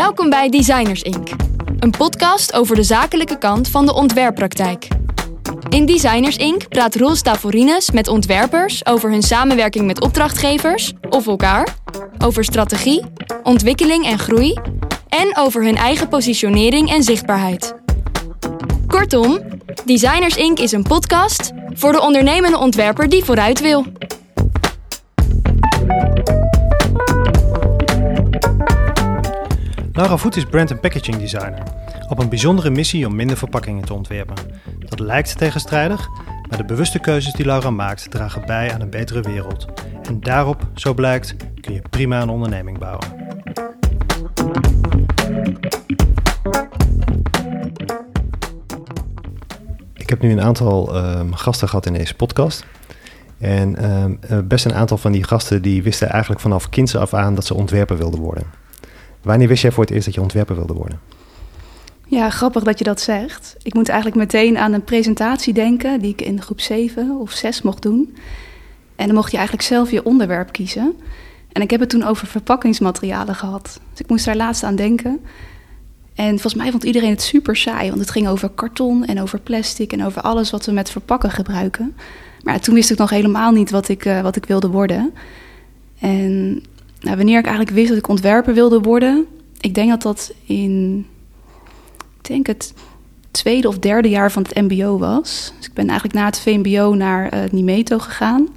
Welkom bij Designers Inc., een podcast over de zakelijke kant van de ontwerppraktijk. In Designers Inc. praat Roels Tavorines met ontwerpers over hun samenwerking met opdrachtgevers of elkaar, over strategie, ontwikkeling en groei en over hun eigen positionering en zichtbaarheid. Kortom, Designers Inc. is een podcast voor de ondernemende ontwerper die vooruit wil. Laura Voet is brand- en packaging designer. Op een bijzondere missie om minder verpakkingen te ontwerpen. Dat lijkt tegenstrijdig, maar de bewuste keuzes die Laura maakt dragen bij aan een betere wereld. En daarop, zo blijkt, kun je prima een onderneming bouwen. Ik heb nu een aantal ehm, gasten gehad in deze podcast. En ehm, eh, best een aantal van die gasten die wisten eigenlijk vanaf kinds af aan dat ze ontwerper wilden worden. Wanneer wist jij voor het eerst dat je ontwerper wilde worden? Ja, grappig dat je dat zegt. Ik moet eigenlijk meteen aan een presentatie denken die ik in groep 7 of 6 mocht doen. En dan mocht je eigenlijk zelf je onderwerp kiezen. En ik heb het toen over verpakkingsmaterialen gehad. Dus ik moest daar laatst aan denken. En volgens mij vond iedereen het super saai, want het ging over karton en over plastic en over alles wat we met verpakken gebruiken. Maar toen wist ik nog helemaal niet wat ik, uh, wat ik wilde worden. En nou, wanneer ik eigenlijk wist dat ik ontwerper wilde worden, ik denk dat dat in, ik denk het tweede of derde jaar van het MBO was. Dus ik ben eigenlijk na het VMBO naar uh, Nimeto gegaan.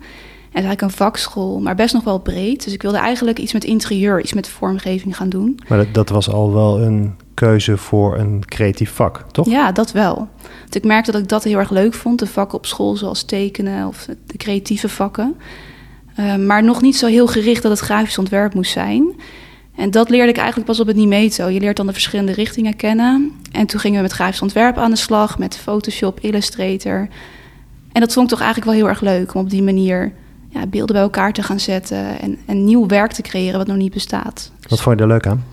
En het is eigenlijk een vakschool, maar best nog wel breed. Dus ik wilde eigenlijk iets met interieur, iets met vormgeving gaan doen. Maar dat, dat was al wel een keuze voor een creatief vak, toch? Ja, dat wel. Want ik merkte dat ik dat heel erg leuk vond. De vakken op school, zoals tekenen of de creatieve vakken. Uh, maar nog niet zo heel gericht dat het grafisch ontwerp moest zijn. En dat leerde ik eigenlijk pas op het Nimeto. Je leert dan de verschillende richtingen kennen. En toen gingen we met grafisch ontwerp aan de slag, met Photoshop, Illustrator. En dat vond ik toch eigenlijk wel heel erg leuk om op die manier ja, beelden bij elkaar te gaan zetten en, en nieuw werk te creëren wat nog niet bestaat. Wat vond je er leuk aan?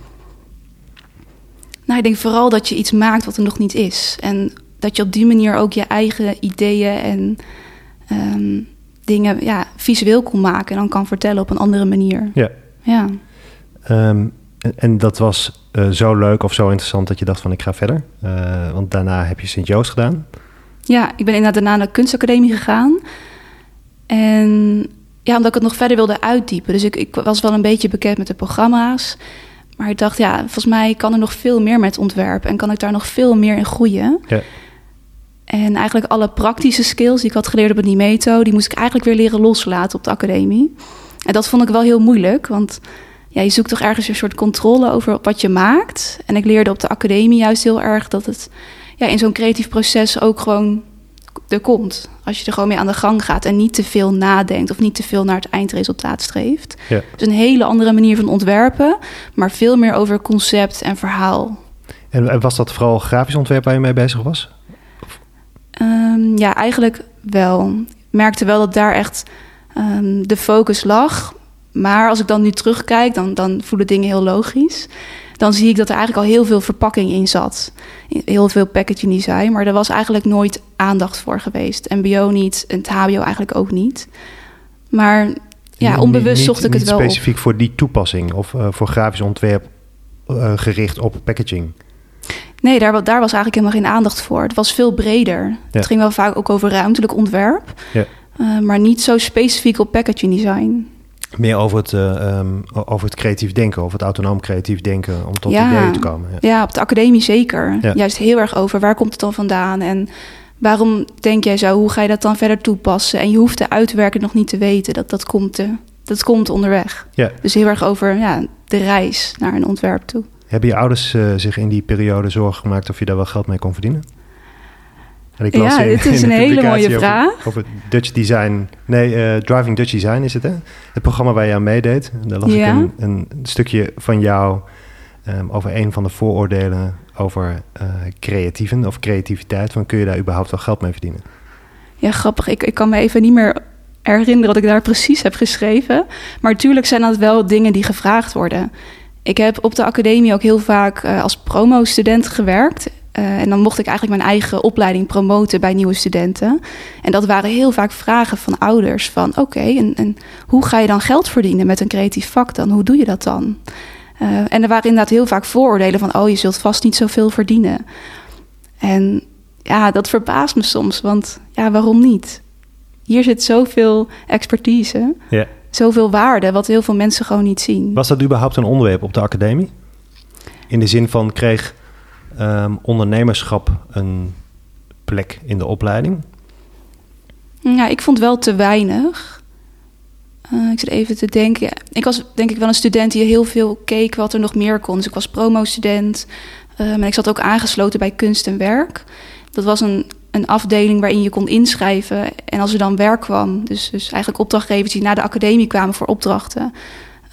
Nou, ik denk vooral dat je iets maakt wat er nog niet is. En dat je op die manier ook je eigen ideeën en um, dingen ja, visueel kon maken en dan kan vertellen op een andere manier. Ja. ja. Um, en, en, dat was uh, zo leuk of zo interessant dat je dacht van ik ga verder. Uh, want daarna heb je Sint-Joost gedaan. Ja, ik ben inderdaad daarna naar de kunstacademie gegaan. En ja, omdat ik het nog verder wilde uitdiepen. Dus ik, ik was wel een beetje bekend met de programma's. Maar ik dacht, ja, volgens mij kan er nog veel meer met ontwerp. En kan ik daar nog veel meer in groeien. Ja. En eigenlijk alle praktische skills die ik had geleerd op het Nimeto... die moest ik eigenlijk weer leren loslaten op de academie. En dat vond ik wel heel moeilijk, want ja, je zoekt toch ergens een soort controle over wat je maakt. En ik leerde op de academie juist heel erg dat het ja, in zo'n creatief proces ook gewoon er komt. Als je er gewoon mee aan de gang gaat en niet te veel nadenkt of niet te veel naar het eindresultaat streeft. Ja. Dus een hele andere manier van ontwerpen, maar veel meer over concept en verhaal. En was dat vooral grafisch ontwerp waar je mee bezig was? Um, ja, eigenlijk wel. Ik merkte wel dat daar echt um, de focus lag. Maar als ik dan nu terugkijk, dan, dan voelen dingen heel logisch. Dan zie ik dat er eigenlijk al heel veel verpakking in zat. Heel veel packaging design. Maar er was eigenlijk nooit aandacht voor geweest. MBO niet, en het HBO eigenlijk ook niet. Maar ja, onbewust niet, zocht ik niet het wel specifiek op. voor die toepassing of uh, voor grafisch ontwerp uh, gericht op packaging. Nee, daar, daar was eigenlijk helemaal geen aandacht voor. Het was veel breder. Ja. Het ging wel vaak ook over ruimtelijk ontwerp. Ja. Uh, maar niet zo specifiek op packaging design. Meer over het, uh, um, over het creatief denken, over het autonoom creatief denken om tot ja. ideeën te komen. Ja. ja, op de academie zeker. Juist heel erg over waar komt het dan vandaan en waarom denk jij zo, hoe ga je dat dan verder toepassen? En je hoeft de uitwerking nog niet te weten, dat, dat, komt, te, dat komt onderweg. Ja. Dus heel erg over ja, de reis naar een ontwerp toe. Hebben je ouders uh, zich in die periode zorgen gemaakt of je daar wel geld mee kon verdienen? ja, dit is een hele mooie vraag. Over, over, Dutch Design. Nee, uh, Driving Dutch Design is het, hè? Het programma waar je aan meedeed. Daar las ja. ik een, een, stukje van jou um, over een van de vooroordelen over uh, creatieven of creativiteit. Van kun je daar überhaupt wel geld mee verdienen? Ja, grappig. Ik, ik kan me even niet meer herinneren wat ik daar precies heb geschreven. Maar natuurlijk zijn dat wel dingen die gevraagd worden. Ik heb op de academie ook heel vaak uh, als promo-student gewerkt. Uh, en dan mocht ik eigenlijk mijn eigen opleiding promoten bij nieuwe studenten. En dat waren heel vaak vragen van ouders: van oké, en, hoe ga je dan geld verdienen met een creatief vak dan? Hoe doe je dat dan? Uh, en er waren inderdaad heel vaak vooroordelen van... oh, je zult vast niet zoveel verdienen. En ja, dat verbaast me soms, want ja, waarom niet? Hier zit zoveel expertise, ja. Zoveel waarde... wat heel veel mensen gewoon niet zien. Was dat überhaupt een onderwerp op de academie? In de zin van, kreeg um, ondernemerschap een plek in de opleiding? Ja, ik vond wel te weinig. Uh, ik zit even te denken. Ik was denk ik wel een student die heel veel keek wat er nog meer kon. Dus ik was promo-student. Uh, ik zat ook aangesloten bij kunst en werk. Dat was een, een afdeling waarin je kon inschrijven. En als er dan werk kwam, dus, dus eigenlijk opdrachtgevers die naar de academie kwamen voor opdrachten,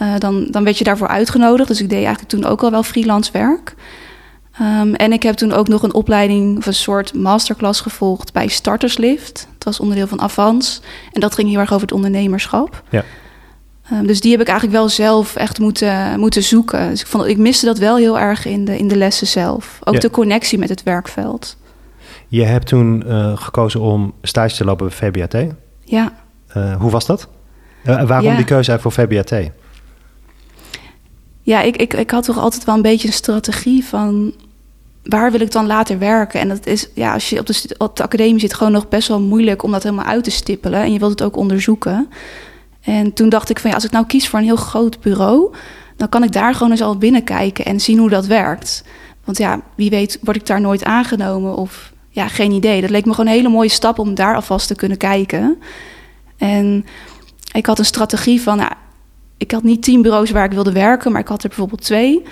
uh, dan, dan werd je daarvoor uitgenodigd. Dus ik deed eigenlijk toen ook al wel freelance werk. Um, en ik heb toen ook nog een opleiding of een soort masterclass gevolgd bij Starterslift. Het was onderdeel van Avans. En dat ging heel erg over het ondernemerschap. Ja. Um, dus die heb ik eigenlijk wel zelf echt moeten, moeten zoeken. Dus ik, vond, ik miste dat wel heel erg in de, in de lessen zelf. Ook de connectie met het werkveld. Je hebt toen uh, gekozen om stage te lopen bij VBAT. Ja. Uh, hoe was dat? Uh, waarom die keuze voor VBAT? Ja, ik, ik, ik had toch altijd wel een beetje een strategie van waar wil ik dan later werken? En dat is, ja, als je op de, op de academie zit, gewoon nog best wel moeilijk om dat helemaal uit te stippelen. En je wilt het ook onderzoeken. En toen dacht ik van ja, als ik nou kies voor een heel groot bureau, dan kan ik daar gewoon eens al binnenkijken en zien hoe dat werkt. Want ja, wie weet word ik daar nooit aangenomen of ja, geen idee. Dat leek me gewoon een hele mooie stap om daar alvast te kunnen kijken. En ik had een strategie van, nou, ik had niet tien bureaus waar ik wilde werken, maar ik had er bijvoorbeeld twee.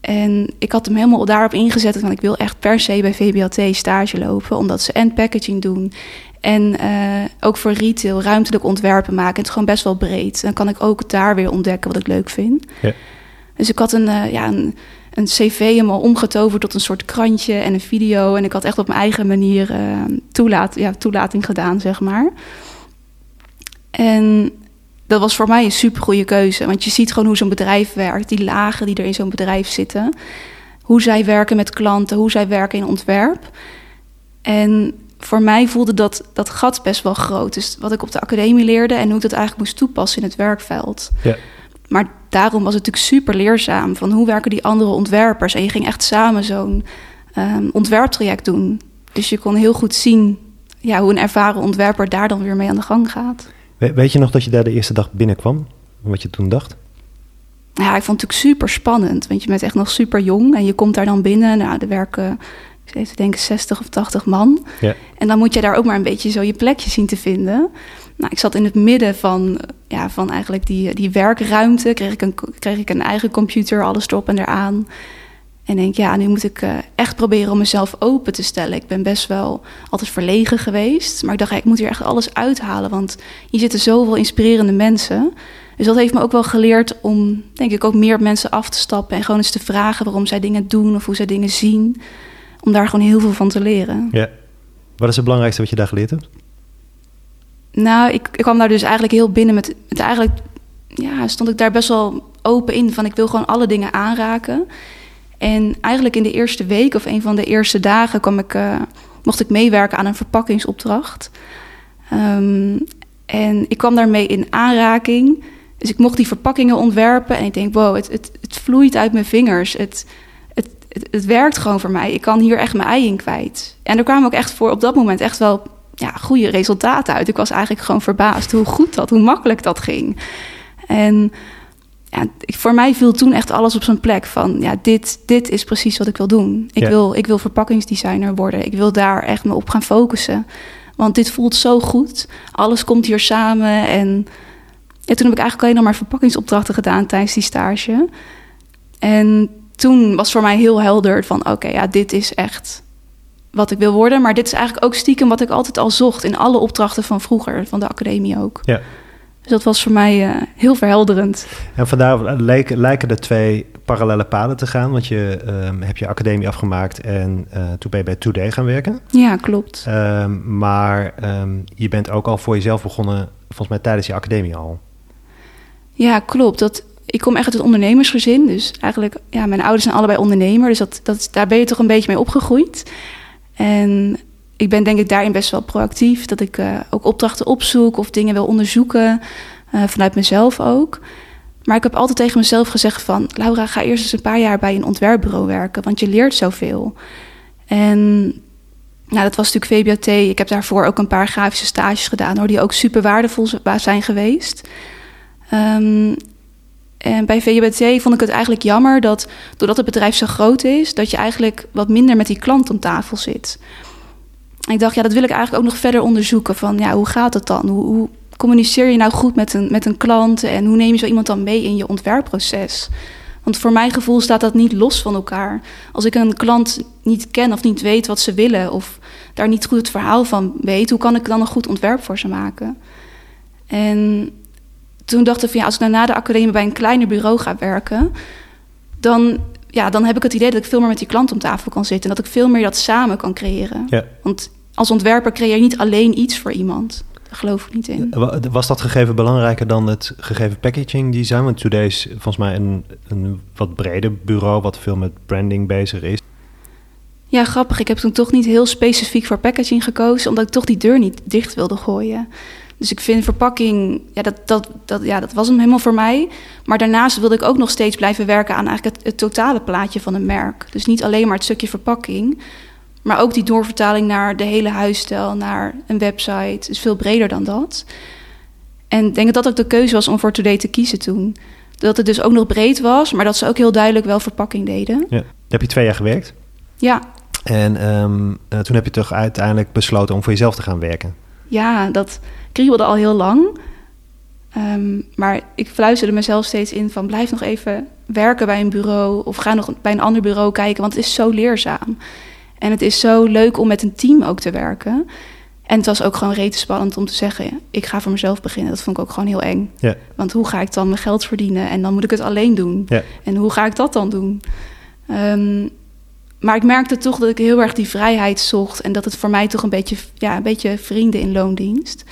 En ik had hem helemaal daarop ingezet. Want ik wil echt per se bij VBLT stage lopen. Omdat ze en packaging doen. En uh, ook voor retail ruimtelijk ontwerpen maken. Het is gewoon best wel breed. Dan kan ik ook daar weer ontdekken wat ik leuk vind. Ja. Dus ik had een, uh, ja, een, een cv helemaal omgetoverd tot een soort krantje en een video. En ik had echt op mijn eigen manier uh, toelaat, ja, toelating gedaan, zeg maar. En dat was voor mij een super goede keuze. Want je ziet gewoon hoe zo'n bedrijf werkt, die lagen die er in zo'n bedrijf zitten. Hoe zij werken met klanten, hoe zij werken in ontwerp. En voor mij voelde dat, dat gat best wel groot. Dus wat ik op de academie leerde en hoe ik dat eigenlijk moest toepassen in het werkveld. Ja. Maar daarom was het natuurlijk super leerzaam. Van hoe werken die andere ontwerpers? En je ging echt samen zo'n um, ontwerptraject doen. Dus je kon heel goed zien ja, hoe een ervaren ontwerper daar dan weer mee aan de gang gaat. weet je nog dat je daar de eerste dag binnenkwam? Wat je toen dacht? Ja, ik vond het natuurlijk super spannend. Want je bent echt nog super jong en je komt daar dan binnen. Nou, er werken, ik even denken, 60 of 80 man. Ja. En dan moet je daar ook maar een beetje zo je plekje zien te vinden. Nou, ik zat in het midden van, ja, van eigenlijk die, die werkruimte. Kreeg ik, een, kreeg ik een eigen computer, alles erop en eraan. En denk, ja, nu moet ik uh, echt proberen om mezelf open te stellen. Ik ben best wel altijd verlegen geweest. Maar ik dacht, ja, ik moet hier echt alles uithalen. Want hier zitten zoveel inspirerende mensen. Dus dat heeft me ook wel geleerd om, denk ik, ook meer op mensen af te stappen. En gewoon eens te vragen waarom zij dingen doen of hoe zij dingen zien. Om daar gewoon heel veel van te leren. Ja. Wat is het belangrijkste wat je daar geleerd hebt? Nou, ik, ik kwam daar dus eigenlijk heel binnen met, met eigenlijk... Ja, stond ik daar best wel open in. Van ik wil gewoon alle dingen aanraken. En eigenlijk in de eerste week of een van de eerste dagen kwam ik, uh, mocht ik meewerken aan een verpakkingsopdracht. Um, en ik kwam daarmee in aanraking. Dus ik mocht die verpakkingen ontwerpen. En ik denk, wow, het, het, het vloeit uit mijn vingers. Het, het, werkt gewoon voor mij. Ik kan hier echt mijn ei in kwijt. En er kwamen ook echt voor op dat moment echt wel ja, goede resultaten uit. Ik was eigenlijk gewoon verbaasd hoe goed dat, hoe makkelijk dat ging. En ja, voor mij viel toen echt alles op zijn plek. Van ja, dit, dit is precies wat ik wil doen. Ik, wil, ik wil verpakkingsdesigner worden. Ik wil daar echt me op gaan focussen. Want dit voelt zo goed. Alles komt hier samen. En ja, toen heb ik eigenlijk alleen nog maar verpakkingsopdrachten gedaan tijdens die stage. En toen was voor mij heel helder van oké, ja, dit is echt wat ik wil worden. Maar dit is eigenlijk ook stiekem wat ik altijd al zocht in alle opdrachten van vroeger, van de academie ook. Ja. Dus dat was voor mij uh, heel verhelderend. En vandaar lijken, lijken de twee parallele paden te gaan. Want je um, hebt je academie afgemaakt en uh, toen ben je bij Today gaan werken. Ja, klopt. Um, maar um, je bent ook al voor jezelf begonnen, volgens mij tijdens je academie al. Ja, klopt. Dat, ik kom echt uit het ondernemersgezin. Dus eigenlijk, ja, mijn ouders zijn allebei ondernemer. Dus dat, dat, daar ben je toch een beetje mee opgegroeid. En ik ben denk ik daarin best wel proactief. Dat ik uh, ook opdrachten opzoek of dingen wil onderzoeken. Uh, vanuit mezelf ook. Maar ik heb altijd tegen mezelf gezegd van... Laura, ga eerst eens een paar jaar bij een ontwerpbureau werken... want je leert zoveel. En nou, dat was natuurlijk VBAT. Ik heb daarvoor ook een paar grafische stages gedaan... hoor, die ook super waardevol zijn geweest. Um, en bij VBT vond ik het eigenlijk jammer dat, doordat het bedrijf zo groot is... dat je eigenlijk wat minder met die klant om tafel zit. Ik dacht, ja, dat wil ik eigenlijk ook nog verder onderzoeken. Van, ja, hoe gaat het dan? Hoe, hoe communiceer je nou goed met een, met een klant en hoe neem je zo iemand dan mee in je ontwerpproces? Want voor mijn gevoel staat dat niet los van elkaar. Als ik een klant niet ken of niet weet wat ze willen of daar niet goed het verhaal van weet, hoe kan ik dan een goed ontwerp voor ze maken? En toen dacht ik van ja, als ik nou na de academie bij een kleiner bureau ga werken, dan, ja, dan heb ik het idee dat ik veel meer met die klant om tafel kan zitten en dat ik veel meer dat samen kan creëren. Ja. Want als ontwerper creëer je niet alleen iets voor iemand. Daar geloof ik niet in. Was dat gegeven belangrijker dan het gegeven packaging design? Want Today is volgens mij een, een wat breder bureau wat veel met branding bezig is. Ja, grappig. Ik heb toen toch niet heel specifiek voor packaging gekozen, omdat ik toch die deur niet dicht wilde gooien. Dus ik vind verpakking, ja dat, dat, dat, ja, dat was hem helemaal voor mij. Maar daarnaast wilde ik ook nog steeds blijven werken aan eigenlijk het, het totale plaatje van een merk. Dus niet alleen maar het stukje verpakking, maar ook die doorvertaling naar de hele huisstijl, naar een website, is veel breder dan dat. En ik denk dat dat ook de keuze was om voor Today te kiezen toen. Dat het dus ook nog breed was, maar dat ze ook heel duidelijk wel verpakking deden. Ja. Heb je twee jaar gewerkt? Ja. En um, toen heb je toch uiteindelijk besloten om voor jezelf te gaan werken? Ja, dat kriebelde al heel lang. Um, maar ik fluisterde mezelf steeds in van blijf nog even werken bij een bureau of ga nog bij een ander bureau kijken, want het is zo leerzaam. En het is zo leuk om met een team ook te werken. En het was ook gewoon rete spannend om te zeggen: ik ga voor mezelf beginnen. Dat vond ik ook gewoon heel eng. Ja. Want hoe ga ik dan mijn geld verdienen? En dan moet ik het alleen doen. Ja. En hoe ga ik dat dan doen? Um, maar ik merkte toch dat ik heel erg die vrijheid zocht. En dat het voor mij toch een beetje, ja, een beetje vrienden in loondienst.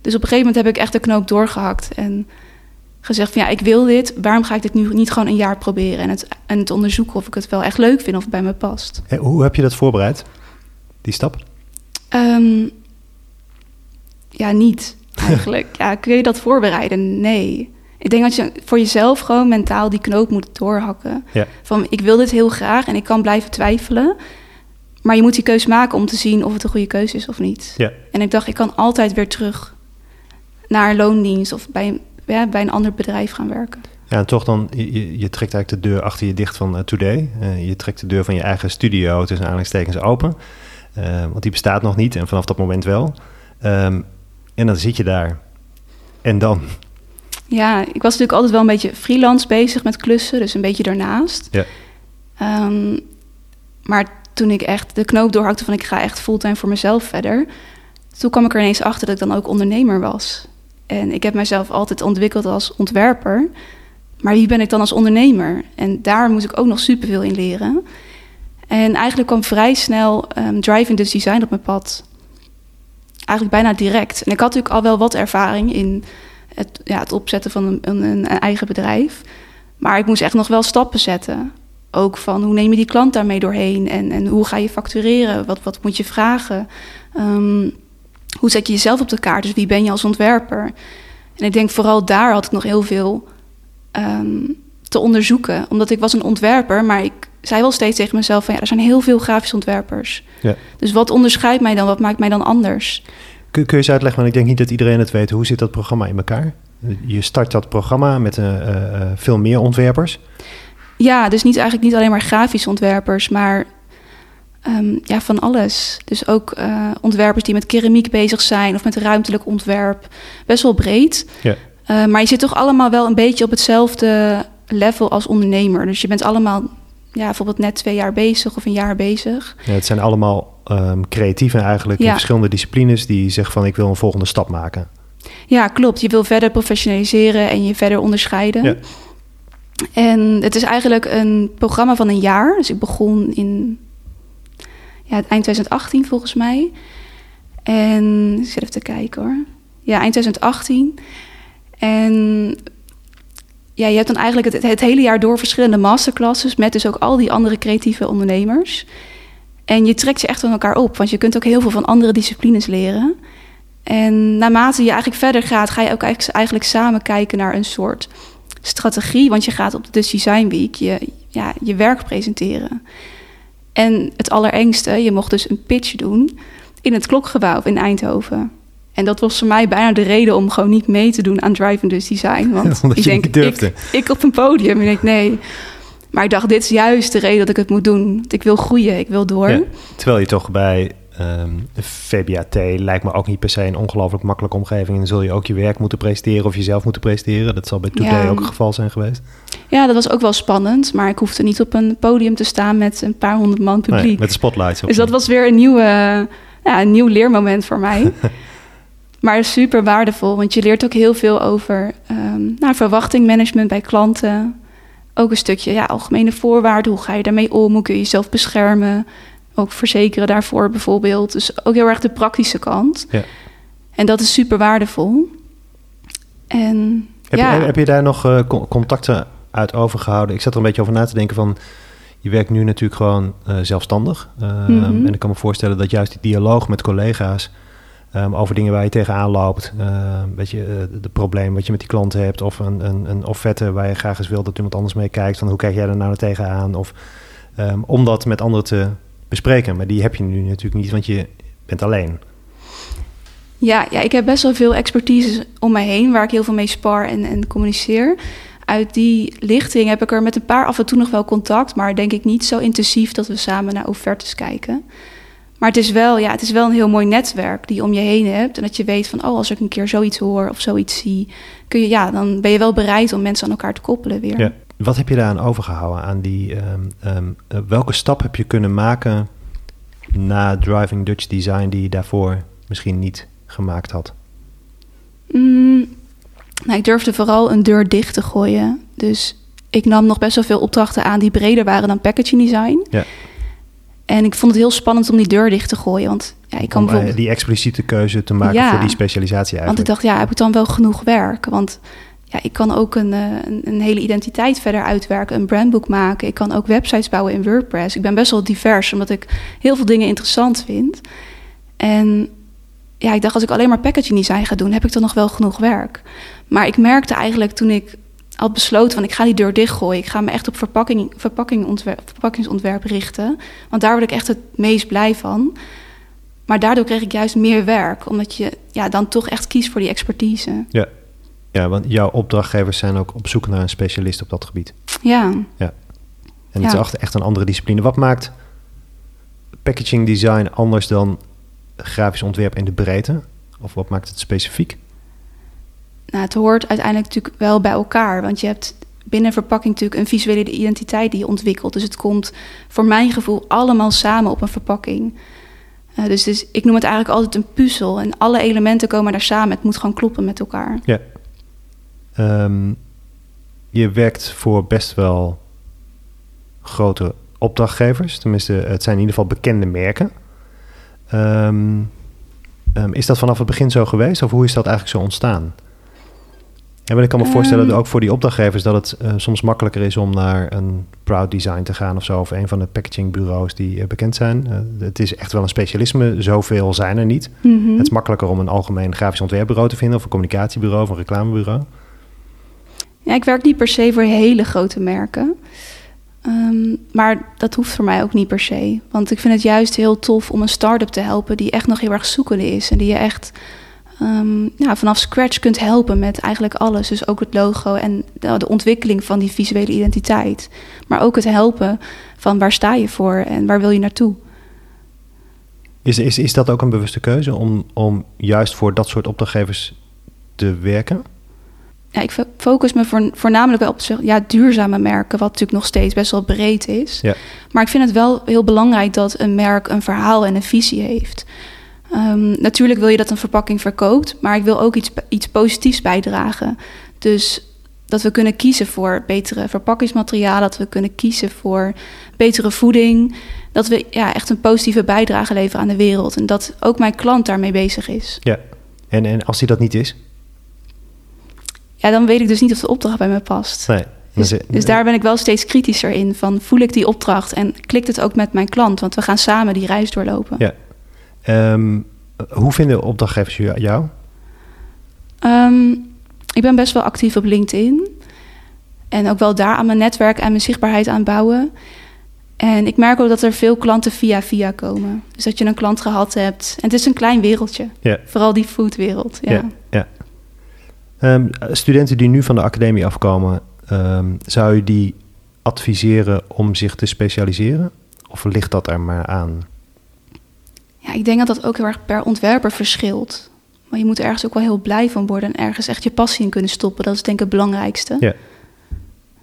Dus op een gegeven moment heb ik echt de knoop doorgehakt. En gezegd van ja, ik wil dit. Waarom ga ik dit nu niet gewoon een jaar proberen? En het, en het onderzoeken of ik het wel echt leuk vind of het bij me past. hoe heb je dat voorbereid, die stap? Um, ja, niet eigenlijk. ja, kun je dat voorbereiden? Nee. Ik denk dat je voor jezelf gewoon mentaal die knoop moet doorhakken. Ja. Van ik wil dit heel graag en ik kan blijven twijfelen. Maar je moet die keuze maken om te zien of het een goede keuze is of niet. Ja. En ik dacht, ik kan altijd weer terug naar loondienst of bij, ja, bij een ander bedrijf gaan werken. Ja, en toch dan, je, je trekt eigenlijk de deur achter je dicht van uh, Today. Uh, je trekt de deur van je eigen studio tussen aanhalingstekens open. Uh, want die bestaat nog niet en vanaf dat moment wel. Um, en dan zit je daar. En dan? Ja, ik was natuurlijk altijd wel een beetje freelance bezig met klussen, dus een beetje daarnaast. Ja. Um, maar toen ik echt de knoop doorhakte van ik ga echt fulltime voor mezelf verder, toen kwam ik er ineens achter dat ik dan ook ondernemer was. En ik heb mezelf altijd ontwikkeld als ontwerper. Maar wie ben ik dan als ondernemer? En daar moest ik ook nog superveel in leren. En eigenlijk kwam vrij snel um, Drive dus Design op mijn pad. Eigenlijk bijna direct. En ik had natuurlijk al wel wat ervaring in het, ja, het opzetten van een, een, een, eigen bedrijf. Maar ik moest echt nog wel stappen zetten. Ook van hoe neem je die klant daarmee doorheen en, en hoe ga je factureren? Wat, wat moet je vragen? Um, hoe zet je jezelf op de kaart? Dus wie ben je als ontwerper? En ik denk vooral daar had ik nog heel veel um, te onderzoeken. Omdat ik was een ontwerper, maar ik zei wel steeds tegen mezelf van ja, er zijn heel veel grafische ontwerpers. Ja. Dus wat onderscheidt mij dan? Wat maakt mij dan anders? Kun, kun je eens uitleggen, want ik denk niet dat iedereen het weet. Hoe zit dat programma in elkaar? Je start dat programma met uh, uh, veel meer ontwerpers. Ja, dus niet eigenlijk niet alleen maar grafische ontwerpers, maar um, ja, van alles. Dus ook uh, ontwerpers die met keramiek bezig zijn of met ruimtelijk ontwerp. Best wel breed. Ja. Uh, maar je zit toch allemaal wel een beetje op hetzelfde level als ondernemer. Dus je bent allemaal ja, bijvoorbeeld net twee jaar bezig of een jaar bezig. Ja, het zijn allemaal um, creatieven eigenlijk ja. in verschillende disciplines die zeggen van ik wil een volgende stap maken. Ja, klopt. Je wil verder professionaliseren en je verder onderscheiden. Ja. En het is eigenlijk een programma van een jaar. Dus ik begon in ja, eind 2018 volgens mij. En ik zit even te kijken hoor. Ja, eind 2018. En ja, je hebt dan eigenlijk het, het, hele jaar door verschillende masterclasses met dus ook al die andere creatieve ondernemers. En je trekt je echt van elkaar op, want je kunt ook heel veel van andere disciplines leren. En naarmate je eigenlijk verder gaat, ga je ook eigenlijk samen kijken naar een soort strategie, want je gaat op de Design Week je, ja, je werk presenteren. En het allerengste, je mocht dus een pitch doen in het klokgebouw in Eindhoven. En dat was voor mij bijna de reden om gewoon niet mee te doen aan Drive Design. Want ik je denk, ik, ik op een podium, en ik denk nee. Maar ik dacht, dit is juist de reden dat ik het moet doen. Want ik wil groeien, ik wil door. Ja. Terwijl je toch bij ehm VBAT lijkt me ook niet per se een ongelooflijk makkelijke omgeving. En dan zul je ook je werk moeten presenteren of jezelf moeten presenteren. Dat zal bij Today Ja. ook het geval zijn geweest. Ja, dat was ook wel spannend. Maar ik hoefde niet op een podium te staan met een paar honderd man publiek. Nee, met spotlights op. Dus dat was weer een, nieuwe, ja, een nieuw leermoment voor mij. maar super waardevol, want je leert ook heel veel over ehm nou, verwachtingmanagement bij klanten. Ook een stukje ja, algemene voorwaarden. Hoe ga je daarmee om? Hoe kun je jezelf beschermen? Ook verzekeren daarvoor bijvoorbeeld. Dus ook heel erg de praktische kant. Ja. En dat is super waardevol. En Heb, ja, je, heb je daar nog eh, con- contacten uit overgehouden? Ik zat er een beetje over na te denken van... Je werkt nu natuurlijk gewoon eh, zelfstandig. Ehm, Mhm. En ik kan me voorstellen dat juist die dialoog met collega's... ehm, over dingen waar je tegenaan loopt... ehm, weet je, eh, de probleem wat je met die klanten hebt... of een, een, een offerte waar je graag eens wil dat iemand anders mee kijkt... van hoe kijk jij daar nou tegenaan? Of ehm, om dat met anderen te bespreken. Maar die heb je nu natuurlijk niet, want je bent alleen. Ja, ja, ik heb best wel veel expertise om mij heen waar ik heel veel mee spar en, en communiceer. Uit die lichting heb ik er met een paar af en toe nog wel contact, maar denk ik niet zo intensief dat we samen naar offertes kijken. Maar het is wel, ja, het is wel een heel mooi netwerk die je om je heen hebt. En dat je weet van, oh, als ik een keer zoiets hoor of zoiets zie, kun je, ja, dan ben je wel bereid om mensen aan elkaar te koppelen weer. Ja. Wat heb je daaraan overgehouden? Aan die, ehm, ehm, eh, welke stap heb je kunnen maken na Driving Dutch Design die je daarvoor misschien niet gemaakt had? Mm, nou, ik durfde vooral een deur dicht te gooien. Dus ik nam nog best wel veel opdrachten aan die breder waren dan packaging design. Ja. En ik vond het heel spannend om die deur dicht te gooien. Want ja, ik kan Om eh, bijvoorbeeld. die expliciete keuze te maken Ja. voor die specialisatie Want ik eigenlijk. dacht, ja, heb ik dan wel genoeg werk? Want ja, ik kan ook een, eh, een, een hele identiteit verder uitwerken, een brandboek maken. Ik kan ook websites bouwen in WordPress. Ik ben best wel divers, omdat ik heel veel dingen interessant vind. En ja, ik dacht, als ik alleen maar packaging design ga doen, heb ik dan nog wel genoeg werk. Maar ik merkte eigenlijk toen ik had besloten van ik ga die deur dichtgooien. Ik ga me echt op verpakking, verpakking ontwerp, verpakkingsontwerp richten. Want daar word ik echt het meest blij van. Maar daardoor kreeg ik juist meer werk. Omdat je ja, dan toch echt kiest voor die expertise. Ja. Ja, want jouw opdrachtgevers zijn ook op zoek naar een specialist op dat gebied. Ja, En het is Ja. echt- echt een andere discipline. Wat maakt packaging design anders dan grafisch ontwerp in de breedte? Of wat maakt het specifiek? nou, het hoort uiteindelijk natuurlijk wel bij elkaar. Want je hebt binnen verpakking natuurlijk een visuele identiteit die je ontwikkelt. Dus het komt voor mijn gevoel allemaal samen op een verpakking. Eh, dus, dus ik noem het eigenlijk altijd een puzzel. En alle elementen komen daar samen. Het moet gewoon kloppen met elkaar. Ehm, je werkt voor best wel grote opdrachtgevers. Tenminste, het zijn in ieder geval bekende merken. Ehm, ehm, is dat vanaf het begin zo geweest? Of hoe is dat eigenlijk zo ontstaan? En ik kan me voorstellen, Ehm. ook voor die opdrachtgevers, dat het eh, soms makkelijker is om naar een Proud Design te gaan of zo. Of een van de packagingbureaus die eh, bekend zijn. Eh, het is echt wel een specialisme, zoveel zijn er niet. Mhm. Het is makkelijker om een algemeen grafisch ontwerpbureau te vinden, of een communicatiebureau of een reclamebureau. Ja, ik werk niet per se voor hele grote merken. Ehm, maar dat hoeft voor mij ook niet per se. Want ik vind het juist heel tof om een start-up te helpen die echt nog heel erg zoekende is. En die je echt ehm, vanaf scratch kunt helpen met eigenlijk alles. Dus ook het logo en de, de ontwikkeling van die visuele identiteit. Maar ook het helpen van waar sta je voor en waar wil je naartoe. Is, is, is dat ook een bewuste keuze om, om juist voor dat soort opdrachtgevers te werken? Ja, ik fo- focus me voor, voornamelijk wel op ja, duurzame merken, wat natuurlijk nog steeds best wel breed is. Ja. Maar ik vind het wel heel belangrijk dat een merk een verhaal en een visie heeft. Ehm, natuurlijk wil je dat een verpakking verkoopt, maar ik wil ook iets, iets positiefs bijdragen. Dus dat we kunnen kiezen voor betere verpakkingsmaterialen, dat we kunnen kiezen voor betere voeding. Dat we ja, echt een positieve bijdrage leveren aan de wereld. En dat ook mijn klant daarmee bezig is. Ja. En, en als die dat niet is? Ja, dan weet ik dus niet of de opdracht bij me past. Nee. Dus, Dan ze- dus daar ben ik wel steeds kritischer in. Van voel ik die opdracht en klikt het ook met mijn klant? Want we gaan samen die reis doorlopen. Ja. Ehm, hoe vinden opdrachtgevers jou- jou? Ehm, ik ben best wel actief op LinkedIn. En ook wel daar aan mijn netwerk en mijn zichtbaarheid aan bouwen. En ik merk ook dat er veel klanten via via komen. Dus dat je een klant gehad hebt. En het is een klein wereldje. Ja. Vooral die foodwereld. Ja. Ja, ja. Ehm, studenten die nu van de academie afkomen, ehm, zou je die adviseren om zich te specialiseren? Of ligt dat er maar aan? Ja, ik denk dat dat ook heel erg per ontwerper verschilt. Maar je moet er ergens ook wel heel blij van worden en ergens echt je passie in kunnen stoppen. Dat is denk ik het belangrijkste. Ja.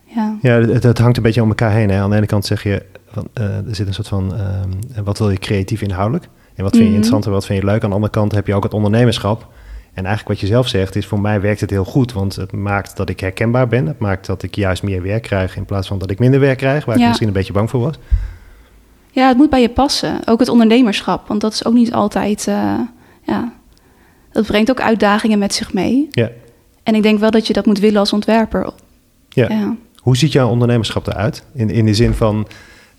Ja. Ja, het, het hangt een beetje om elkaar heen. Hè. Aan de ene kant zeg je, van, eh, er zit een soort van, ehm, wat wil je creatief inhoudelijk? En wat vind je Mhm. interessant en wat vind je leuk? Aan de andere kant heb je ook het ondernemerschap. En eigenlijk wat je zelf zegt is, voor mij werkt het heel goed. Want het maakt dat ik herkenbaar ben. Het maakt dat ik juist meer werk krijg in plaats van dat ik minder werk krijg. Waar ik misschien een beetje bang voor was. ja, het moet bij je passen. Ook het ondernemerschap. Want dat is ook niet altijd... eh, ja, dat brengt ook uitdagingen met zich mee. Ja. En ik denk wel dat je dat moet willen als ontwerper. Ja. Ja. Hoe ziet jouw ondernemerschap eruit? In, in de zin van,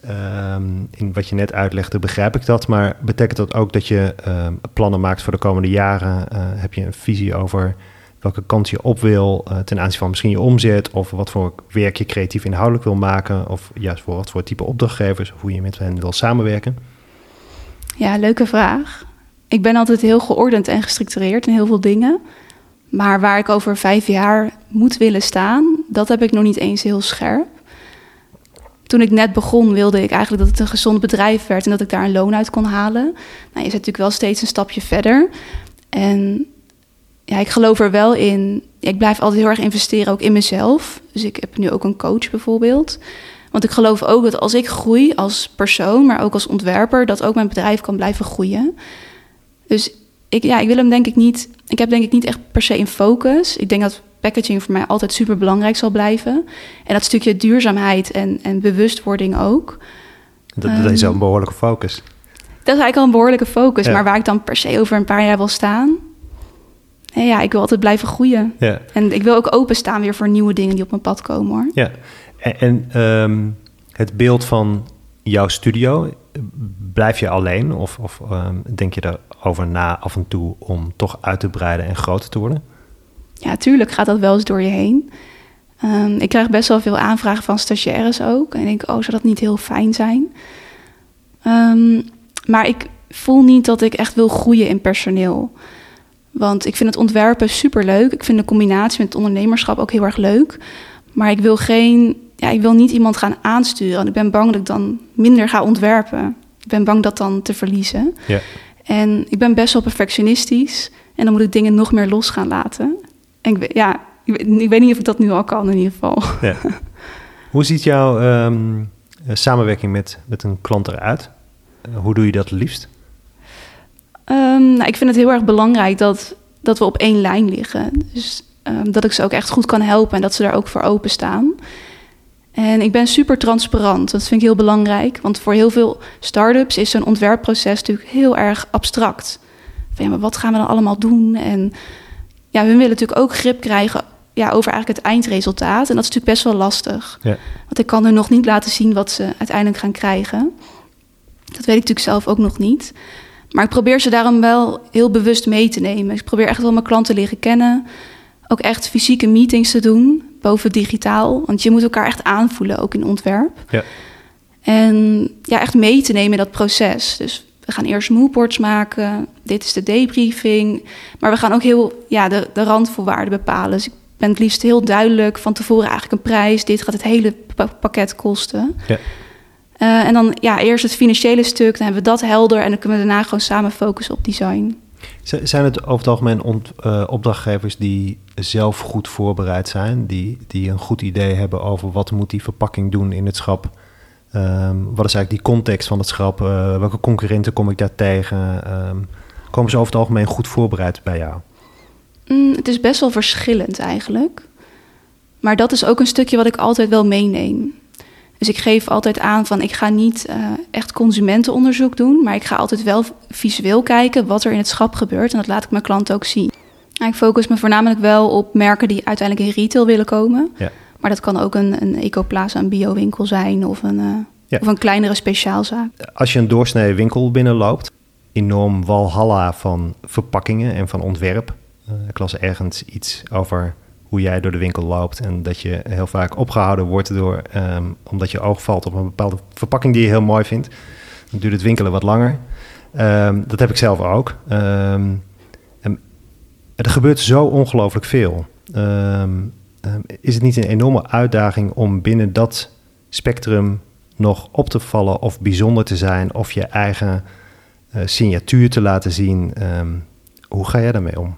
ehm, in wat je net uitlegde, begrijp ik dat. Maar betekent dat ook dat je ehm, plannen maakt voor de komende jaren? Eh, heb je een visie over welke kant je op wil eh, ten aanzien van misschien je omzet? Of wat voor werk je creatief inhoudelijk wil maken? Of juist voor wat voor type opdrachtgevers? Of hoe je met hen wil samenwerken? Ja, leuke vraag. Ik ben altijd heel geordend en gestructureerd in heel veel dingen. Maar waar ik over vijf jaar moet willen staan, dat heb ik nog niet eens heel scherp. Toen ik net begon, wilde ik eigenlijk dat het een gezond bedrijf werd en dat ik daar een loon uit kon halen. Nou, je zet natuurlijk wel steeds een stapje verder. En ja, ik geloof er wel in. Ik blijf altijd heel erg investeren, ook in mezelf. Dus ik heb nu ook een coach bijvoorbeeld. Want ik geloof ook dat als ik groei als persoon, maar ook als ontwerper, dat ook mijn bedrijf kan blijven groeien. Dus ik, ja, ik wil hem denk ik niet. Ik heb denk ik niet echt per se in focus. Ik denk dat packaging voor mij altijd super belangrijk zal blijven. En dat stukje duurzaamheid en, en bewustwording ook. Dat, dat is al een behoorlijke focus. Dat is eigenlijk al een behoorlijke focus. Ja. Maar waar ik dan per se over een paar jaar wil staan. ja, ik wil altijd blijven groeien. Ja, En ik wil ook openstaan weer voor nieuwe dingen die op mijn pad komen hoor. ja. En, en ehm, het beeld van jouw studio, blijf je alleen? Of, of ehm, denk je erover na af en toe om toch uit te breiden en groter te worden? Ja, tuurlijk gaat dat wel eens door je heen. Ehm, ik krijg best wel veel aanvragen van stagiaires ook. En ik denk, oh, zou dat niet heel fijn zijn? Ehm, maar ik voel niet dat ik echt wil groeien in personeel. Want ik vind het ontwerpen super leuk. Ik vind de combinatie met het ondernemerschap ook heel erg leuk. Maar ik wil geen, ja, ik wil niet iemand gaan aansturen. Ik ben bang dat ik dan minder ga ontwerpen. Ik ben bang dat dan te verliezen. Ja. En ik ben best wel perfectionistisch. En dan moet ik dingen nog meer los gaan laten. En ik, weet- ja, ik, weet- ik weet niet of ik dat nu al kan in ieder geval. Ja. Hoe ziet jouw ehm, eh, samenwerking met, met een klant eruit? Eh, hoe doe je dat het liefst? Ehm, nou, ik vind het heel erg belangrijk dat, dat we op één lijn liggen. Dus ehm, dat ik ze ook echt goed kan helpen en dat ze daar ook voor openstaan. En ik ben super transparant. Dat vind ik heel belangrijk. Want voor heel veel start-ups is zo'n ontwerpproces natuurlijk heel erg abstract. Van ja, maar wat gaan we dan allemaal doen? En ja, hun willen natuurlijk ook grip krijgen ja, over eigenlijk het eindresultaat. En dat is natuurlijk best wel lastig. Ja. Want ik kan hun nog niet laten zien wat ze uiteindelijk gaan krijgen. Dat weet ik natuurlijk zelf ook nog niet. Maar ik probeer ze daarom wel heel bewust mee te nemen. Ik probeer echt wel mijn klanten leren kennen. Ook echt fysieke meetings te doen, boven digitaal. Want je moet elkaar echt aanvoelen, ook in ontwerp. Ja. En ja, echt mee te nemen in dat proces. Dus we gaan eerst moodboards maken. Dit is de debriefing. Maar we gaan ook heel ja, de, de randvoorwaarden bepalen. Dus ik ben het liefst heel duidelijk van tevoren eigenlijk een prijs. Dit gaat het hele pa- pakket kosten. Ja. Eh, en dan ja, eerst het financiële stuk. Dan hebben we dat helder. En dan kunnen we daarna gewoon samen focussen op design. Zijn het over het algemeen eh, opdrachtgevers die zelf goed voorbereid zijn, die, die een goed idee hebben over wat moet die verpakking doen in het schap? Ehm, wat is eigenlijk die context van het schap? Eh, welke concurrenten kom ik daar tegen? Ehm, komen ze over het algemeen goed voorbereid bij jou? Mm, het is best wel verschillend eigenlijk. Maar dat is ook een stukje wat ik altijd wel meeneem. Dus ik geef altijd aan van ik ga niet eh, echt consumentenonderzoek doen, maar ik ga altijd wel visueel kijken wat er in het schap gebeurt. En dat laat ik mijn klanten ook zien. En ik focus me voornamelijk wel op merken die uiteindelijk in retail willen komen. Ja. Maar dat kan ook een, een ecoplaza, een biowinkel zijn of een, eh, Ja. of een kleinere speciaalzaak. Als je een doorsnee winkel binnenloopt, enorm walhalla van verpakkingen en van ontwerp. Eh, ik las ergens iets over hoe jij door de winkel loopt. En dat je heel vaak opgehouden wordt door, ehm, omdat je oog valt op een bepaalde verpakking die je heel mooi vindt. Dan duurt het winkelen wat langer. Ehm, dat heb ik zelf ook. Ehm, en er gebeurt zo ongelooflijk veel. is het niet een enorme uitdaging om binnen dat spectrum nog op te vallen of bijzonder te zijn of je eigen uh, signatuur te laten zien? hoe ga jij daarmee om?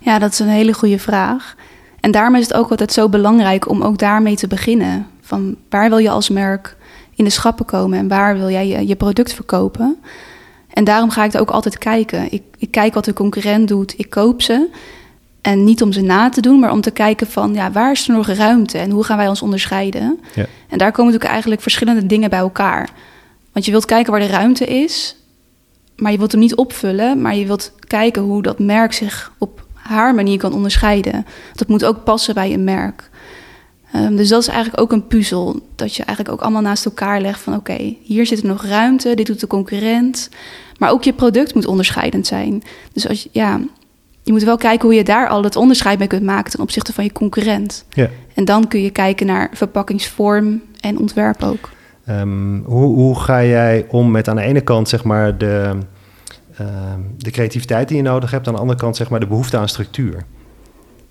Ja, dat is een hele goede vraag. En daarom is het ook altijd zo belangrijk om ook daarmee te beginnen. Van waar wil je als merk in de schappen komen en waar wil jij je, je product verkopen? En daarom ga ik er ook altijd kijken. Ik, ik kijk wat de concurrent doet, ik koop ze. En niet om ze na te doen, maar om te kijken van ja, waar is er nog ruimte en hoe gaan wij ons onderscheiden? Ja. En daar komen natuurlijk eigenlijk verschillende dingen bij elkaar. Want je wilt kijken waar de ruimte is, maar je wilt hem niet opvullen, maar je wilt kijken hoe dat merk zich op haar manier kan onderscheiden. Dat moet ook passen bij een merk. Um, dus dat is eigenlijk ook een puzzel. Dat je eigenlijk ook allemaal naast elkaar legt van oké, hier zit er nog ruimte, dit doet de concurrent. Maar ook je product moet onderscheidend zijn. Dus als je, ja, je moet wel kijken hoe je daar al het onderscheid mee kunt maken ten opzichte van je concurrent. Ja. En dan kun je kijken naar verpakkingsvorm en ontwerp ook. Um, hoe, hoe ga jij om met aan de ene kant zeg maar de Ehm, de creativiteit die je nodig hebt. Aan de andere kant zeg maar de behoefte aan structuur.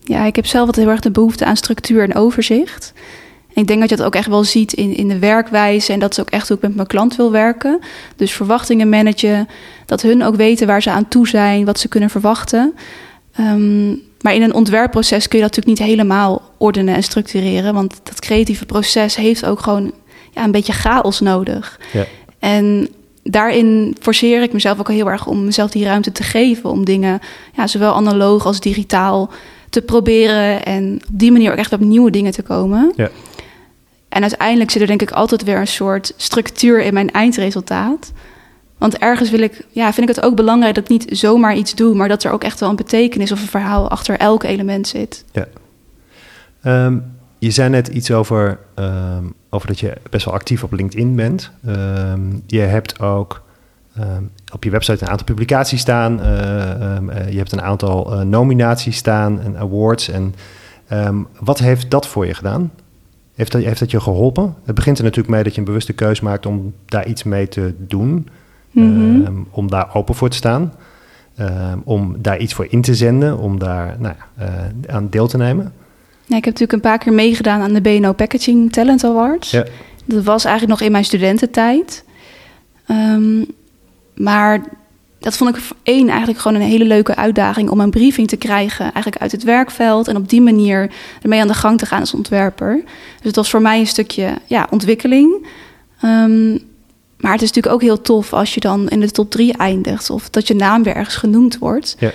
Ja, ik heb zelf wat heel erg de behoefte aan structuur en overzicht. En ik denk dat je dat ook echt wel ziet in, in de werkwijze. En dat is ook echt hoe ik met mijn klant wil werken. Dus verwachtingen managen. Dat hun ook weten waar ze aan toe zijn, wat ze kunnen verwachten. Ehm, maar in een ontwerpproces kun je dat natuurlijk niet helemaal ordenen en structureren. Want dat creatieve proces heeft ook gewoon ja, een beetje chaos nodig. Ja. En daarin forceer ik mezelf ook heel erg om mezelf die ruimte te geven. Om dingen, ja, zowel analoog als digitaal, te proberen. En op die manier ook echt op nieuwe dingen te komen. Ja. En uiteindelijk zit er denk ik altijd weer een soort structuur in mijn eindresultaat. Want ergens wil ik, ja, vind ik het ook belangrijk dat ik niet zomaar iets doe, maar dat er ook echt wel een betekenis of een verhaal achter elk element zit. Ja. Ehm, je zei net iets over, ehm, over dat je best wel actief op LinkedIn bent. Ehm, je hebt ook ehm, op je website een aantal publicaties staan. Uh, je hebt een aantal uh, nominaties staan en awards. En wat heeft dat voor je gedaan? Heeft dat, heeft dat je geholpen? Het begint er natuurlijk mee dat je een bewuste keuze maakt om daar iets mee te doen. Mhm. om daar open voor te staan. om daar iets voor in te zenden. Om daar nou, aan deel te nemen. Ja, ik heb natuurlijk een paar keer meegedaan aan de BNO Packaging Talent Awards. Ja. Dat was eigenlijk nog in mijn studententijd. Um, maar dat vond ik één eigenlijk gewoon een hele leuke uitdaging om een briefing te krijgen, eigenlijk uit het werkveld en op die manier ermee aan de gang te gaan als ontwerper. Dus het was voor mij een stukje ja, ontwikkeling. Um, maar het is natuurlijk ook heel tof als je dan in de top drie eindigt of dat je naam weer ergens genoemd wordt. Ja.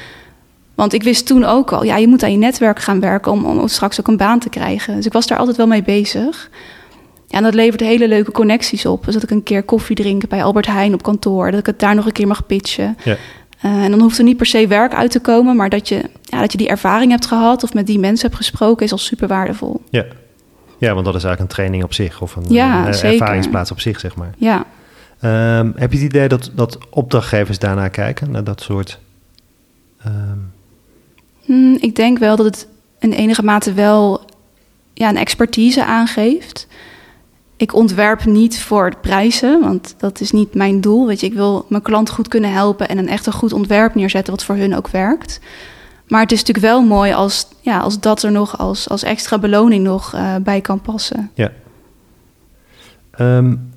Want ik wist toen ook al, ja, je moet aan je netwerk gaan werken om, om straks ook een baan te krijgen. Dus ik was daar altijd wel mee bezig. Ja, en dat levert hele leuke connecties op. Dus dat ik een keer koffie drink bij Albert Heijn op kantoor. Dat ik het daar nog een keer mag pitchen. Ja. Uh, en dan hoeft er niet per se werk uit te komen, maar dat je, ja, dat je die ervaring hebt gehad of met die mensen hebt gesproken, is al super waardevol. Ja. ja, want dat is eigenlijk een training op zich of een, ja, een ervaringsplaats op zich, zeg maar. Ja. Um, heb je het idee dat, dat opdrachtgevers daarnaar kijken, naar dat soort um, Hmm, ik denk wel dat het in enige mate wel ja, een expertise aangeeft. Ik ontwerp niet voor prijzen, want dat is niet mijn doel. Weet je, ik wil mijn klant goed kunnen helpen en een echt een goed ontwerp neerzetten wat voor hun ook werkt. Maar het is natuurlijk wel mooi als, ja, als dat er nog als, als extra beloning nog uh, bij kan passen. Ja. Um,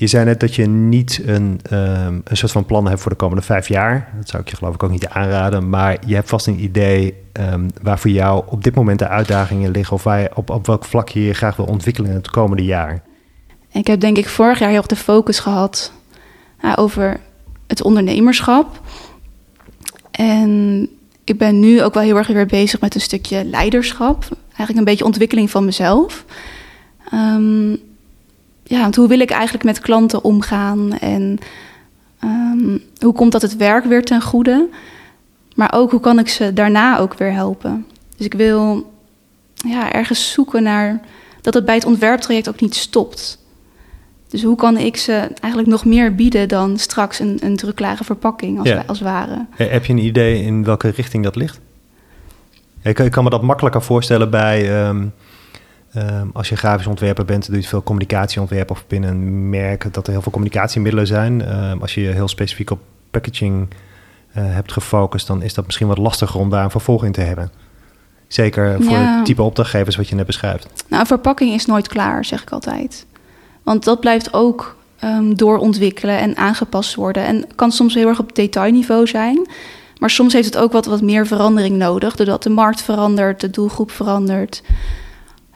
je zei net dat je niet een, um, een soort van plan hebt voor de komende vijf jaar. Dat zou ik je geloof ik ook niet aanraden. Maar je hebt vast een idee um, waar voor jou op dit moment de uitdagingen liggen. Of waar je, op, op welk vlak je je graag wil ontwikkelen in het komende jaar. Ik heb denk ik vorig jaar heel erg de focus gehad uh, over het ondernemerschap. En ik ben nu ook wel heel erg weer bezig met een stukje leiderschap. Eigenlijk een beetje ontwikkeling van mezelf. Um, ja, want hoe wil ik eigenlijk met klanten omgaan en ehm, hoe komt dat het werk weer ten goede? Maar ook hoe kan ik ze daarna ook weer helpen? Dus ik wil ja, ergens zoeken naar dat het bij het ontwerptraject ook niet stopt. Dus hoe kan ik ze eigenlijk nog meer bieden dan straks een, een druklage verpakking als, als ware? Heb je een idee in welke richting dat ligt? Ik, ik kan me dat makkelijker voorstellen bij... ehm, ehm, als je grafisch ontwerper bent, doe je veel communicatieontwerp of binnen een merk, dat er heel veel communicatiemiddelen zijn. Ehm, als je heel specifiek op packaging eh, hebt gefocust, dan is dat misschien wat lastiger om daar een vervolg in te hebben. Zeker voor Ja. het type opdrachtgevers wat je net beschrijft. Nou, verpakking is nooit klaar, zeg ik altijd. Want dat blijft ook ehm, doorontwikkelen en aangepast worden. En kan soms heel erg op detailniveau zijn. Maar soms heeft het ook wat, wat meer verandering nodig. Doordat de markt verandert, de doelgroep verandert.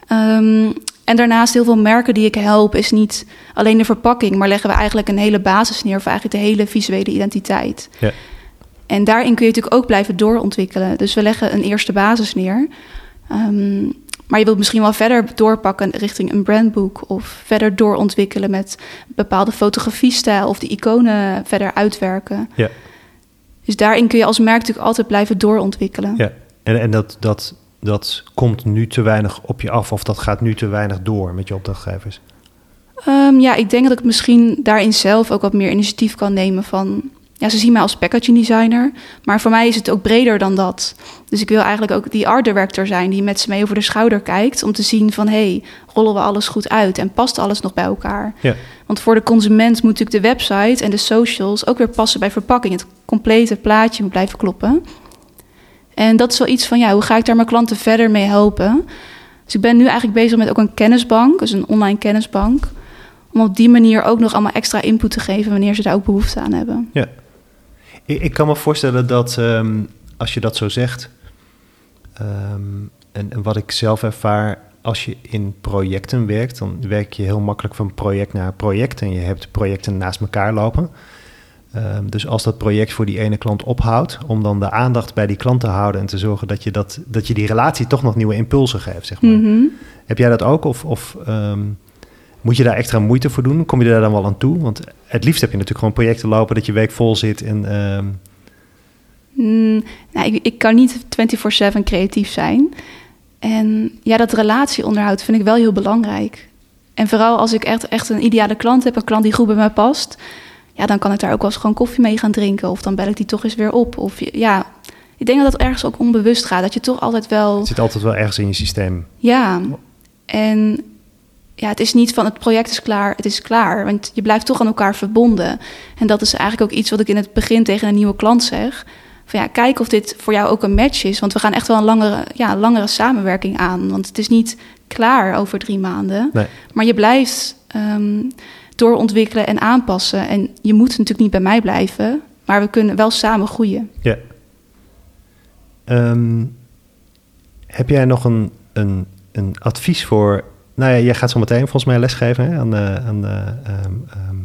Ehm, en daarnaast heel veel merken die ik help, is niet alleen de verpakking, maar leggen we eigenlijk een hele basis neer voor eigenlijk de hele visuele identiteit. Ja. En daarin kun je natuurlijk ook blijven doorontwikkelen. Dus we leggen een eerste basis neer. Ehm, maar je wilt misschien wel verder doorpakken richting een brandboek. Of verder doorontwikkelen met bepaalde fotografiestijl. Of de iconen verder uitwerken. Ja. Dus daarin kun je als merk natuurlijk altijd blijven doorontwikkelen. Ja, en, en dat, dat, dat komt nu te weinig op je af, of dat gaat nu te weinig door met je opdrachtgevers. Ehm, ja, ik denk dat ik misschien daarin zelf ook wat meer initiatief kan nemen van... Ja, ze zien mij als packaging designer, maar voor mij is het ook breder dan dat. Dus ik wil eigenlijk ook die art director zijn die met ze mee over de schouder kijkt... om te zien van, hé, hey, rollen we alles goed uit en past alles nog bij elkaar? Ja. Want voor de consument moet natuurlijk de website en de socials ook weer passen bij verpakking. Het complete plaatje moet blijven kloppen. En dat is wel iets van, ja, hoe ga ik daar mijn klanten verder mee helpen? Dus ik ben nu eigenlijk bezig met ook een kennisbank, dus een online kennisbank. Om op die manier ook nog allemaal extra input te geven wanneer ze daar ook behoefte aan hebben. Ja. Ik, ik kan me voorstellen dat ehm, als je dat zo zegt, ehm, en, en wat ik zelf ervaar, als je in projecten werkt, dan werk je heel makkelijk van project naar project en je hebt projecten naast elkaar lopen. Ehm, dus als dat project voor die ene klant ophoudt, om dan de aandacht bij die klant te houden en te zorgen dat je, dat, dat je die relatie toch nog nieuwe impulsen geeft, zeg maar. Mhm. Heb jij dat ook? Of, of ehm, moet je daar extra moeite voor doen? Kom je daar dan wel aan toe? Want het liefst heb je natuurlijk gewoon projecten lopen dat je week vol zit. En, ehm, Mm, nou, ik, ik kan niet 24/7 creatief zijn. En ja, dat relatieonderhoud vind ik wel heel belangrijk. En vooral als ik echt, echt een ideale klant heb, een klant die goed bij mij past, ja, dan kan ik daar ook wel eens gewoon koffie mee gaan drinken. Of dan bel ik die toch eens weer op. Of ja, ik denk dat dat ergens ook onbewust gaat. Dat je toch altijd wel. het zit altijd wel ergens in je systeem. Ja, en ja, het is niet van het project is klaar, het is klaar. Want je blijft toch aan elkaar verbonden. En dat is eigenlijk ook iets wat ik in het begin tegen een nieuwe klant zeg. Van ja, kijk of dit voor jou ook een match is. Want we gaan echt wel een langere, ja, langere samenwerking aan. Want het is niet klaar over drie maanden. Nee. Maar je blijft ehm, doorontwikkelen en aanpassen. En je moet natuurlijk niet bij mij blijven. Maar we kunnen wel samen groeien. Ja. Ehm, heb jij nog een, een, een advies voor... Nou ja, jij gaat zo meteen volgens mij lesgeven hè, aan, eh, aan eh, ehm, ehm,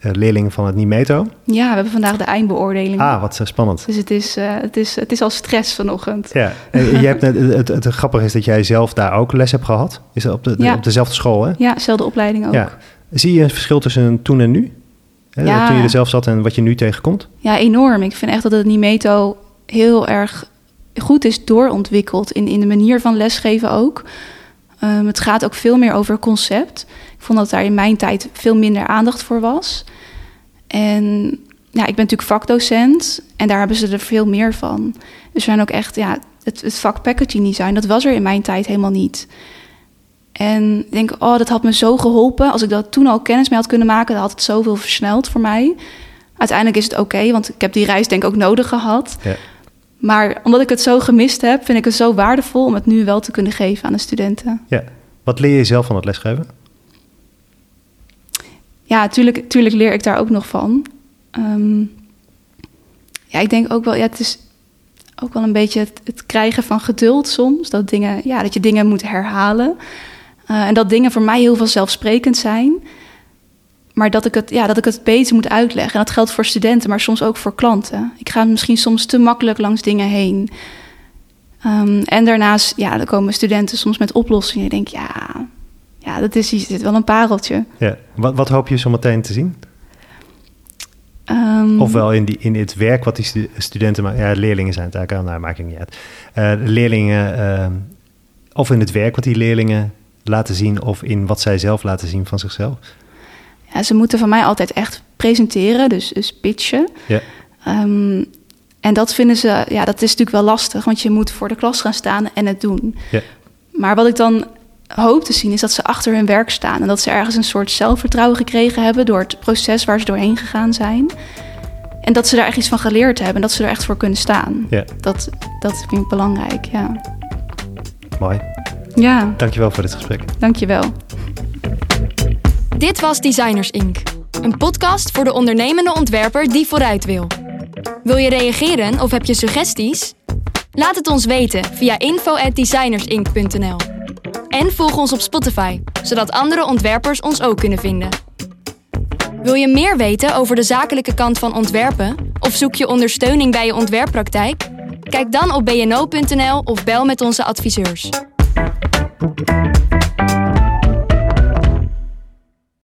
eh, leerlingen van het NIMETO. Ja, we hebben vandaag de eindbeoordeling. Ah, wat eh, spannend. Dus het is, eh, het, is, het is al stress vanochtend. Ja, en je hebt net, het, het, het grappige is dat jij zelf daar ook les hebt gehad. Is dat op, de, Ja. op dezelfde school, hè? Ja, dezelfde opleiding ook. Ja. Ja. Zie je een verschil tussen toen en nu? Hè, Ja. Toen je er zelf zat en wat je nu tegenkomt? enorm. Ik vind echt dat het Nimeto heel erg goed is doorontwikkeld in, in de manier van lesgeven ook. Ehm, het gaat ook veel meer over concept. Ik vond dat daar in mijn tijd veel minder aandacht voor was. En ja, ik ben natuurlijk vakdocent en daar hebben ze er veel meer van. Dus we zijn ook echt, ja, het, het vak packaging design, dat was er in mijn tijd helemaal niet. En ik denk, oh, dat had me zo geholpen. Als ik dat toen al kennis mee had kunnen maken, dan had het zoveel versneld voor mij. Uiteindelijk is het oké, want ik heb die reis denk ik ook nodig gehad. Ja. Maar omdat ik het zo gemist heb, vind ik het zo waardevol om het nu wel te kunnen geven aan de studenten. Ja. Wat leer je zelf van het lesgeven? Ja, tuurlijk, tuurlijk leer ik daar ook nog van. Ehm, ja, ik denk ook wel, ja, het is ook wel een beetje het, het krijgen van geduld soms. Dat, dingen, ja, dat je dingen moet herhalen. Eh, en dat dingen voor mij heel vanzelfsprekend zijn. Maar dat ik, het, ja, dat ik het beter moet uitleggen. En dat geldt voor studenten, maar soms ook voor klanten. Ik ga misschien soms te makkelijk langs dingen heen. Ehm, en daarnaast, ja, dan komen studenten soms met oplossingen. Ik denk, ja, ja dat is, hier zit wel een pareltje. Ja. Wat, wat hoop je zo meteen te zien? Ehm, Ofwel in, die, in het werk wat die stu- studenten maken. Ja, leerlingen zijn het eigenlijk. Nou, maakt het niet uit. Eh, leerlingen, ehm, of in het werk wat die leerlingen laten zien, of in wat zij zelf laten zien van zichzelf. Ja, ze moeten van mij altijd echt presenteren, dus, dus pitchen. Ja. Ehm, En dat vinden ze, ja, dat is natuurlijk wel lastig, want je moet voor de klas gaan staan en het doen. Ja. Maar wat ik dan hoop te zien is dat ze achter hun werk staan en dat ze ergens een soort zelfvertrouwen gekregen hebben door het proces waar ze doorheen gegaan zijn. En dat ze daar echt iets van geleerd hebben en dat ze er echt voor kunnen staan. Ja. Dat, dat vind ik belangrijk, ja. Mooi. Ja, Dankjewel voor dit gesprek. dankjewel. Dit was Designers Inc. Een podcast voor de ondernemende ontwerper die vooruit wil. Wil je reageren of heb je suggesties? Laat het ons weten via info@designersinc.nl. En volg ons op Spotify, zodat andere ontwerpers ons ook kunnen vinden. Wil je meer weten over de zakelijke kant van ontwerpen of zoek je ondersteuning bij je ontwerppraktijk? Kijk dan op bno.nl of bel met onze adviseurs. Música